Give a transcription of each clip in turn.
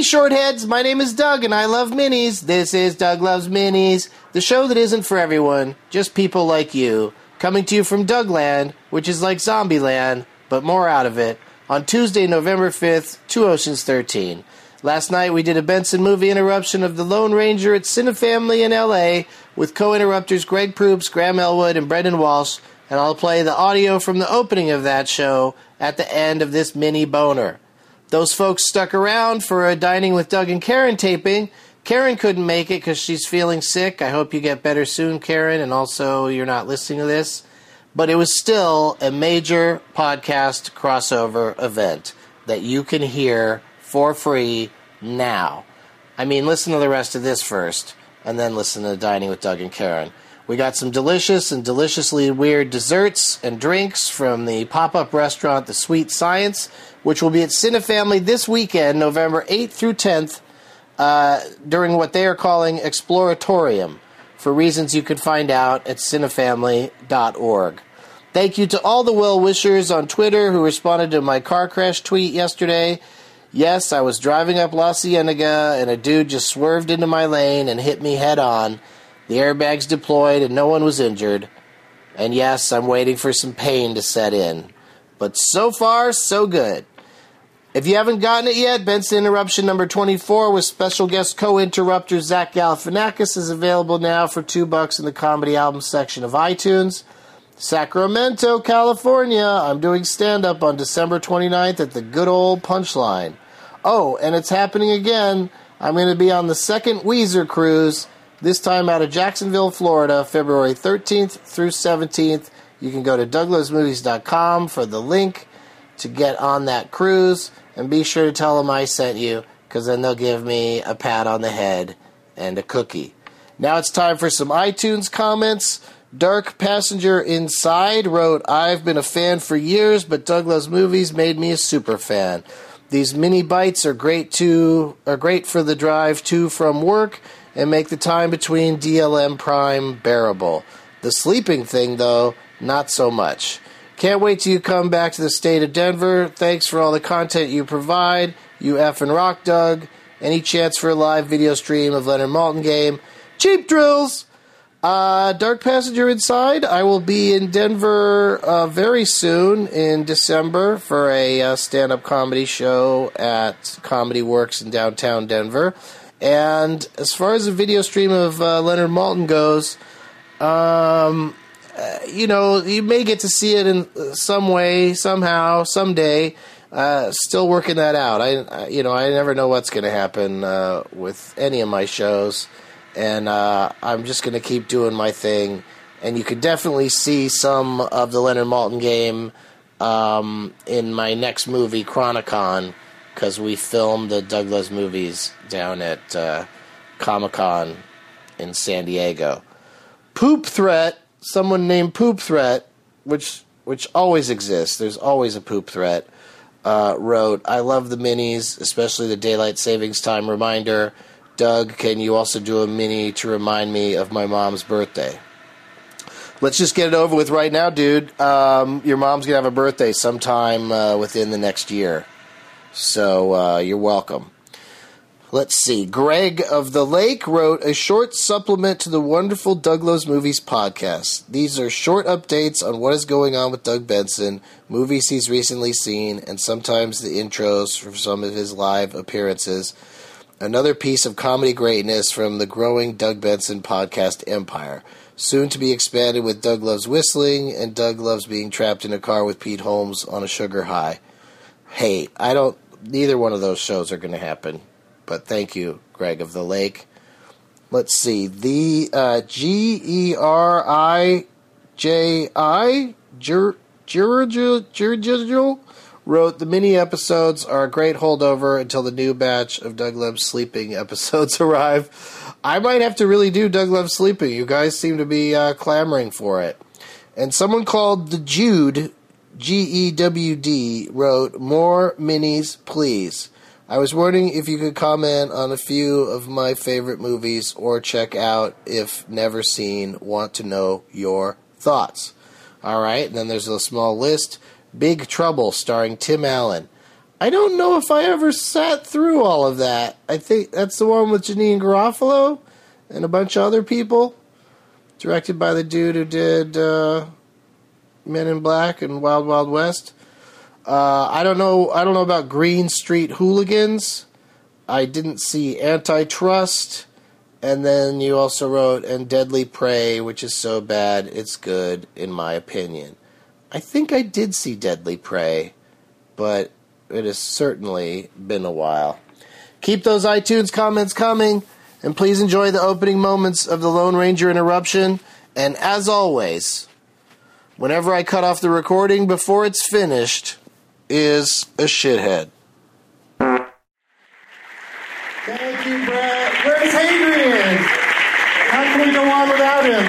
Hey, shortheads, my name is Doug and I love minis. This is Doug Loves Minis, the show that isn't for everyone, just people like you. Coming to you from Dougland, which is like Zombieland, but more out of it, on Tuesday, November 5th, Two Oceans 13. Last night we did a Benson movie interruption of The Lone Ranger at Cinefamily in LA with co interrupters Greg Proops, Graham Elwood, and Brendan Walsh, and I'll play the audio from the opening of that show at the end of this mini boner. Those folks stuck around for a Dining with Doug and Karen taping. Karen couldn't make it because she's feeling sick. I hope you get better soon, Karen, and also you're not listening to this. But it was still a major podcast crossover event that you can hear for free now. I mean, listen to the rest of this first, and then listen to Dining with Doug and Karen. We got some delicious and deliciously weird desserts and drinks from the pop up restaurant The Sweet Science, which will be at Cinefamily this weekend, November 8th through 10th, uh, during what they are calling Exploratorium, for reasons you can find out at cinefamily.org. Thank you to all the well wishers on Twitter who responded to my car crash tweet yesterday. Yes, I was driving up La Cienega and a dude just swerved into my lane and hit me head on. The airbags deployed and no one was injured. And yes, I'm waiting for some pain to set in. But so far, so good. If you haven't gotten it yet, Benson Interruption number 24 with special guest co-interrupter Zach Galifianakis is available now for two bucks in the comedy album section of iTunes. Sacramento, California. I'm doing stand up on December 29th at the good old Punchline. Oh, and it's happening again. I'm going to be on the second Weezer cruise, this time out of Jacksonville, Florida, February 13th through 17th. You can go to douglovesmovies.com for the link to get on that cruise, and be sure to tell them I sent you, because then they'll give me a pat on the head and a cookie. Now it's time for some iTunes comments. Dark Passenger Inside wrote, I've been a fan for years, but Doug Loves Movies made me a super fan. These mini bites are great to are great for the drive to from work and make the time between DLM Prime bearable. The sleeping thing though, not so much. Can't wait till you come back to the state of Denver. Thanks for all the content you provide. You effing rock, Doug. Any chance for a live video stream of Leonard Maltin game? Cheap drills! Uh, Dark Passenger Inside. I will be in Denver uh, very soon in December for a uh, stand up comedy show at Comedy Works in downtown Denver. And as far as the video stream of uh, Leonard Maltin goes, um, uh, you know, you may get to see it in some way, somehow, someday. Uh, still working that out. I, I, you know, I never know what's going to happen with any of my shows and uh, I'm just going to keep doing my thing. And you could definitely see some of the Leonard Maltin game um, in my next movie, Chronicon, because we filmed the Doug Loves Movies down at uh, Comic Con in San Diego. Poop Threat, someone named Poop Threat, which which always exists. There's always a poop threat. Uh, wrote, "I love the minis, especially the daylight savings time reminder." Doug, can you also do a mini to remind me of my mom's birthday? Let's just get it over with right now, dude. Um, your mom's to have a birthday sometime uh, within the next year. So uh, you're welcome. Let's see. Greg of the Lake wrote a short supplement to the wonderful Doug Loves Movies podcast. These are short updates on what is going on with Doug Benson, movies he's recently seen, and sometimes the intros from some of his live appearances another piece of comedy greatness from the growing Doug Benson podcast empire. Soon to be expanded with Doug Loves Whistling and Doug Loves Being Trapped in a Car with Pete Holmes on a Sugar High. Hey, I don't, neither one of those shows are going to happen. But thank you, Greg of the Lake. Let's see. The uh, G E R I J I, wrote the mini episodes are a great holdover until the new batch of Doug Loves Sleeping episodes arrive. I might have to really do Doug Loves Sleeping. You guys seem to be uh, clamoring for it. And someone called the Jude, G E W D, wrote, More minis, please. I was wondering if you could comment on a few of my favorite movies or check out, if never seen, want to know your thoughts. All right, and then there's a small list. Big Trouble, starring Tim Allen. I don't know if I ever sat through all of that. I think that's the one with Janeane Garofalo and a bunch of other people. Directed by the dude who did uh, Men in Black and Wild Wild West. Uh, I don't know. I don't know about Green Street Hooligans. I didn't see Antitrust, and then you also wrote and Deadly Prey, which is so bad it's good in my opinion. I think I did see Deadly Prey, but it has certainly been a while. Keep those iTunes comments coming, and please enjoy the opening moments of the Lone Ranger interruption. And as always, whenever I cut off the recording before it's finished, is a shithead. Thank you, Brad. Where's Hadrian? How can we go on without him?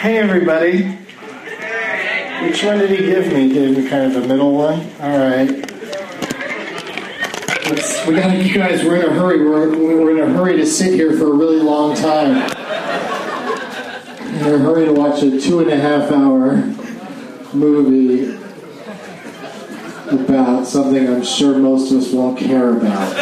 Hey, everybody. Which one did he give me? He gave me kind of a middle one. All right. Let's, we gotta, you guys, we're in a hurry. We're, we're in a hurry to sit here for a really long time. In a hurry to watch a two and a half hour movie about something I'm sure most of us won't care about.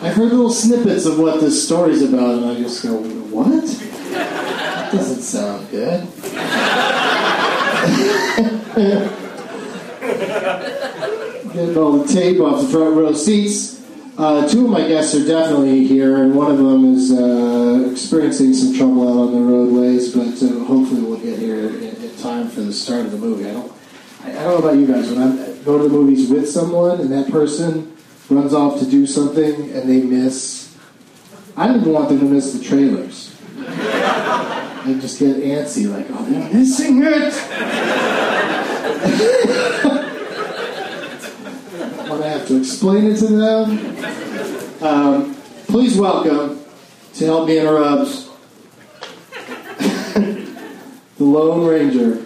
I've heard little snippets of what this story's about, and I just go, what? That doesn't sound good. Getting all the tape off the front row seats. Uh, two of my guests are definitely here, and one of them is uh, experiencing some trouble out on the roadways, but uh, hopefully we'll get here in, in, time for the start of the movie. I don't, I, I don't know about you guys. When I go to the movies with someone and that person runs off to do something and they miss, I even want them to miss the trailers. I just get antsy, like, oh, they're missing it. have to explain it to them. Um, please welcome, to help me interrupt, the Lone Ranger,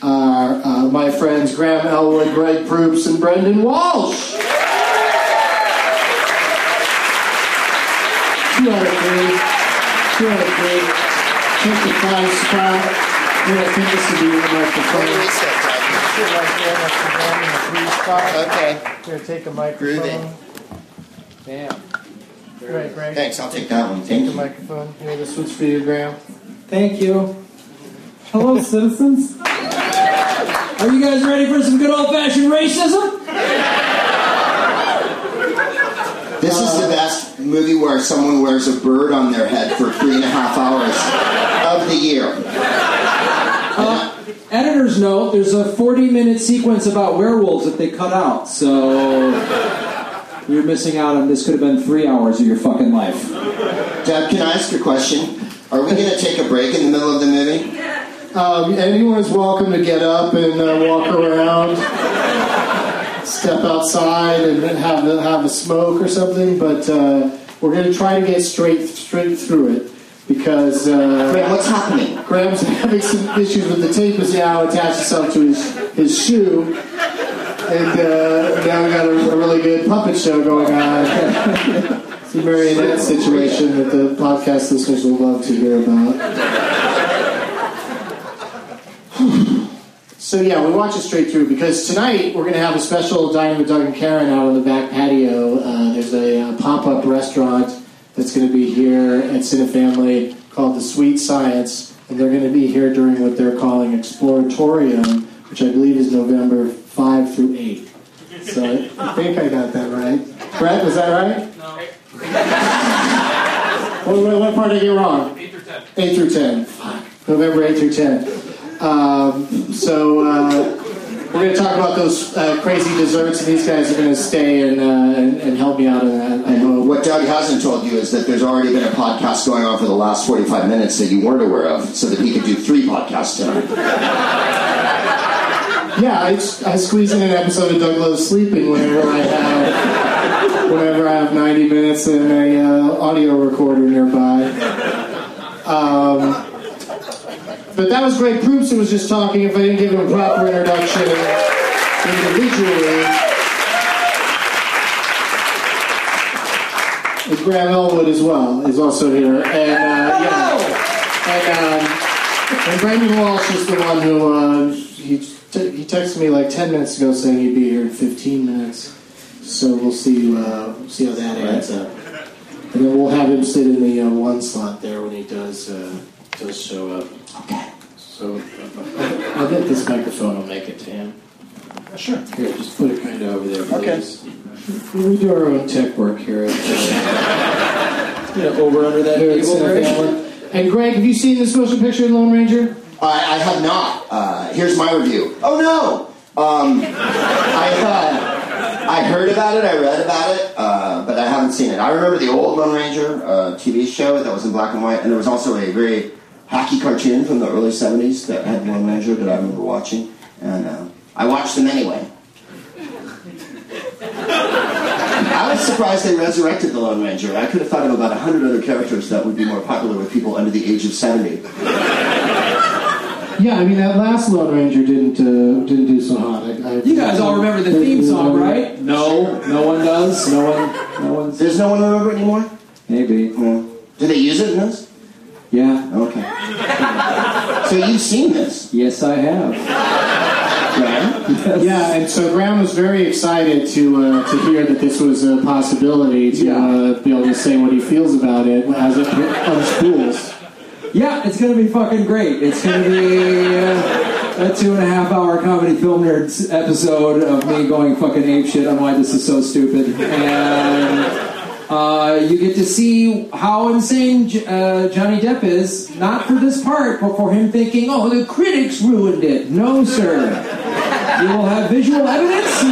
are uh, my friends Graham Elwood, Greg Proops, and Brendan Walsh. Two out of three. Two out of three. Take the five spot. Yeah, I think this would be the microphone. reset time. Okay. Here, take a microphone. Groovy. Damn. Right, Greg. Thanks, I'll take that one. Take Thank the you. microphone. Here, this one's for you, Graham. Thank you. Hello, citizens. Are you guys ready for some good old fashioned racism? This is the best movie where someone wears a bird on their head for three and a half hours of the year. Editor's note there's a 40 minute sequence about werewolves that they cut out, so you're missing out on this. Could have been three hours of your fucking life. Deb, can I ask a question? Are we going to take a break in the middle of the movie? Um, anyone's welcome to get up and uh, walk around, step outside, and have a, have a smoke or something. But uh, we're going to try to get straight straight through it because uh, Graham, what's happening? Graham's having some issues with the tape is now attached itself to his, his shoe. And uh, now we got a, a really good puppet show going on. it's a marionette situation that the podcast listeners will love to hear about. So yeah, we watch it straight through because tonight we're going to have a special dining with Doug and Karen out on the back patio. Uh, there's a uh, pop-up restaurant that's going to be here at Cinefamily called the Sweet Science, and they're going to be here during what they're calling Exploratorium, which I believe is November five through eight. So I, think I got that right. Brett, was that right? No. what, what, what part did I get wrong? Eight through ten. Eight through ten. Fuck. November eight through ten. Um, so uh, we're going to talk about those uh, crazy desserts, and these guys are going to stay and, uh, and, and help me out in that. I hope. What Doug hasn't told you is that there's already been a podcast going on for the last 45 minutes that you weren't aware of, so that he could do three podcasts tonight. Yeah, I, I squeeze in an episode of Doug Loves Sleeping whenever I have whenever I have 90 minutes and a uh, audio recorder nearby. Um, but that was Greg Proops who was just talking. If I didn't give him a proper introduction individually, and Graham Elwood as well is also here, and uh, yeah, and. Um, And Brendan Walsh is the one who uh, he t- he texted me like ten minutes ago saying he'd be here in fifteen minutes. So we'll see uh, see how that adds up. And then we'll have him sit in the uh, one slot there when he does uh, does show up. Okay. So uh, I'll get this microphone. I'll make it to him. Sure. Here, just put it kind of over there, Please. Okay. please. We do our own tech work here. At, uh, You know, over under that here table, Cine Greg? And Greg, have you seen this motion picture, Lone Ranger? I, I have not. Uh, here's my review. Oh no! Um, I uh, I heard about it. I read about it, uh, but I haven't seen it. I remember the old Lone Ranger uh, TV show that was in black and white, and there was also a very hacky cartoon from the early '70s that had Lone Ranger that I remember watching, and uh, I watched them anyway. I was surprised they resurrected the Lone Ranger. I could have thought of about a hundred other characters that would be more popular with people under the age of seventy. Yeah, I mean that last Lone Ranger didn't uh, didn't do so hot. I, I, You guys all remember the theme song, right? No, no one does. No one, no one's. Does no one remember anymore? Maybe. No. Do they use it in this? Yeah. Okay. so you've seen this, Yes, I have. Graham? Yeah, and so Graham was very excited to uh, to hear that this was a possibility to Yeah. uh, be able to say what he feels about it as it unspools. Yeah, it's gonna be fucking great. It's gonna be uh, a two and a half hour comedy film nerds episode of me going fucking ape shit on why this is so stupid, and uh, you get to see how insane J- uh, Johnny Depp is. Not for this part, but for him thinking, "Oh, the critics ruined it." No, sir. You will have visual evidence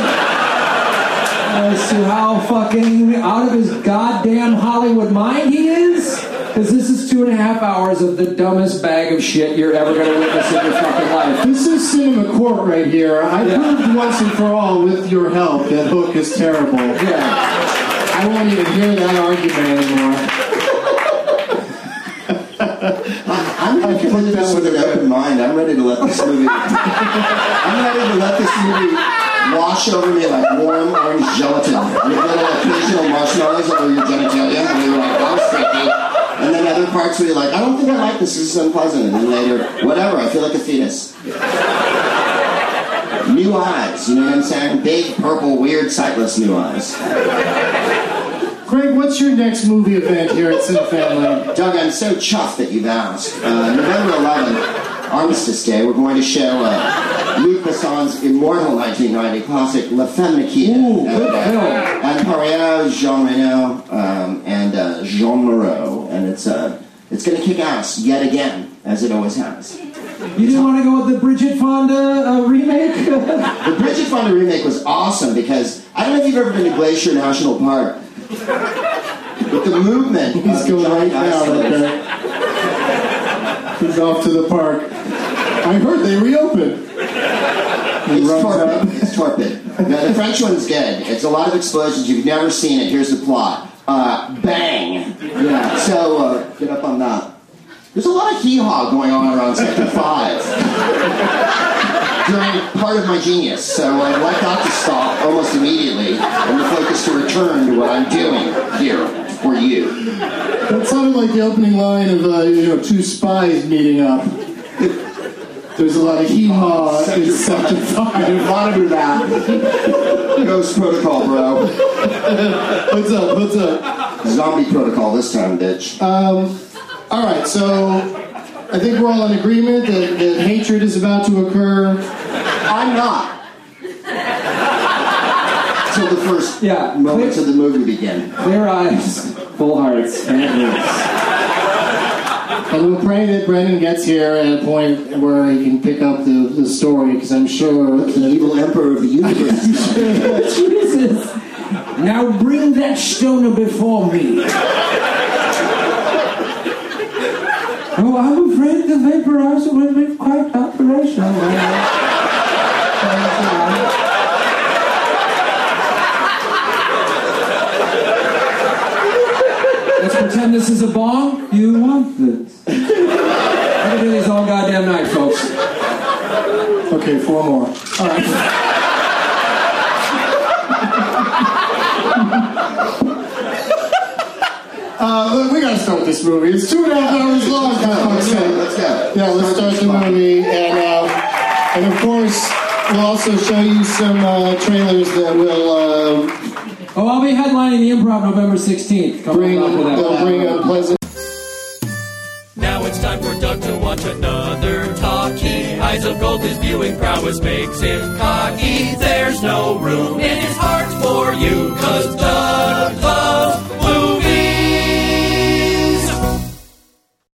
as to how fucking out of his goddamn Hollywood mind he is. Because this is two and a half hours of the dumbest bag of shit you're ever going to witness in your fucking life. This is cinema court right here. I proved once and for all, with your help, that Hook is terrible. Yeah. I won't even hear that argument anymore. I'm going to put with an open mind. I'm ready to let this movie. I'm ready to let this movie wash over me like warm orange gelatin with little occasional marshmallows over your genitalia. And you're like, that was freaky. And then other parts where you're like, I don't think I like this. This is unpleasant. And then later, whatever. I feel like a fetus. New eyes, you know what I'm saying? Big, purple, weird, sightless new eyes. Greg, what's your next movie event here at Cinefamily? Doug, I'm so chuffed that you've asked. Uh, November 11th, Armistice Day, we're going to show uh, Luc Besson's immortal 1990 classic La Femme Nikita. Ooh, and, good uh, film. Anne Parillaud, Jean Reno, um, and uh, Jeanne Moreau. And it's, uh, it's going to kick ass yet again, as it always has. You didn't want to go with the Bridget Fonda uh, remake? The Bridget Fonda remake was awesome because I don't know if you've ever been to Glacier National Park. But the movement He's going right now. He's off to the park. I heard they reopened. He It's torpid. It's torpid. Now, the French one's good. It's a lot of explosions. You've never seen it. Here's the plot. Uh, bang. yeah. So, uh, get up on that. There's a lot of hee-haw going on around Sector 5 during part of my genius. So I'd like that to stop almost immediately and the focus to return to what I'm doing here for you. That sounded like the opening line of uh, you know two spies meeting up. There's a lot of hee haw in Sector I Five. didn't want to do that. Ghost protocol, bro. What's up? What's up? Zombie protocol this time, bitch. All right, so I think we're all in agreement that, that hatred is about to occur. I'm not. Till the first Yeah, moments clear- of the movie begin. Clear eyes, full hearts, and roots. And we'll pray that Brendan gets here at a point where he can pick up the, the story, because I'm sure The evil emperor of the universe. Jesus. Now bring that stoner before me. Oh, I'm afraid the vaporizer will be quite operational. Let's pretend this is a bong. You want this. I can do these all goddamn night, folks. Okay, four more. All right. Uh, we gotta start this movie. It's two and a half hours long yeah, let's start the movie. And, uh, and of course, we'll also show you some uh, trailers that will. Uh, oh, I'll be headlining the improv November 16th. Come bring, up with that. Bring a pleasant. Now it's time for Doug to watch another talkie. Eyes of gold, is viewing prowess makes him cocky. There's no room in his heart for you, cause Doug loves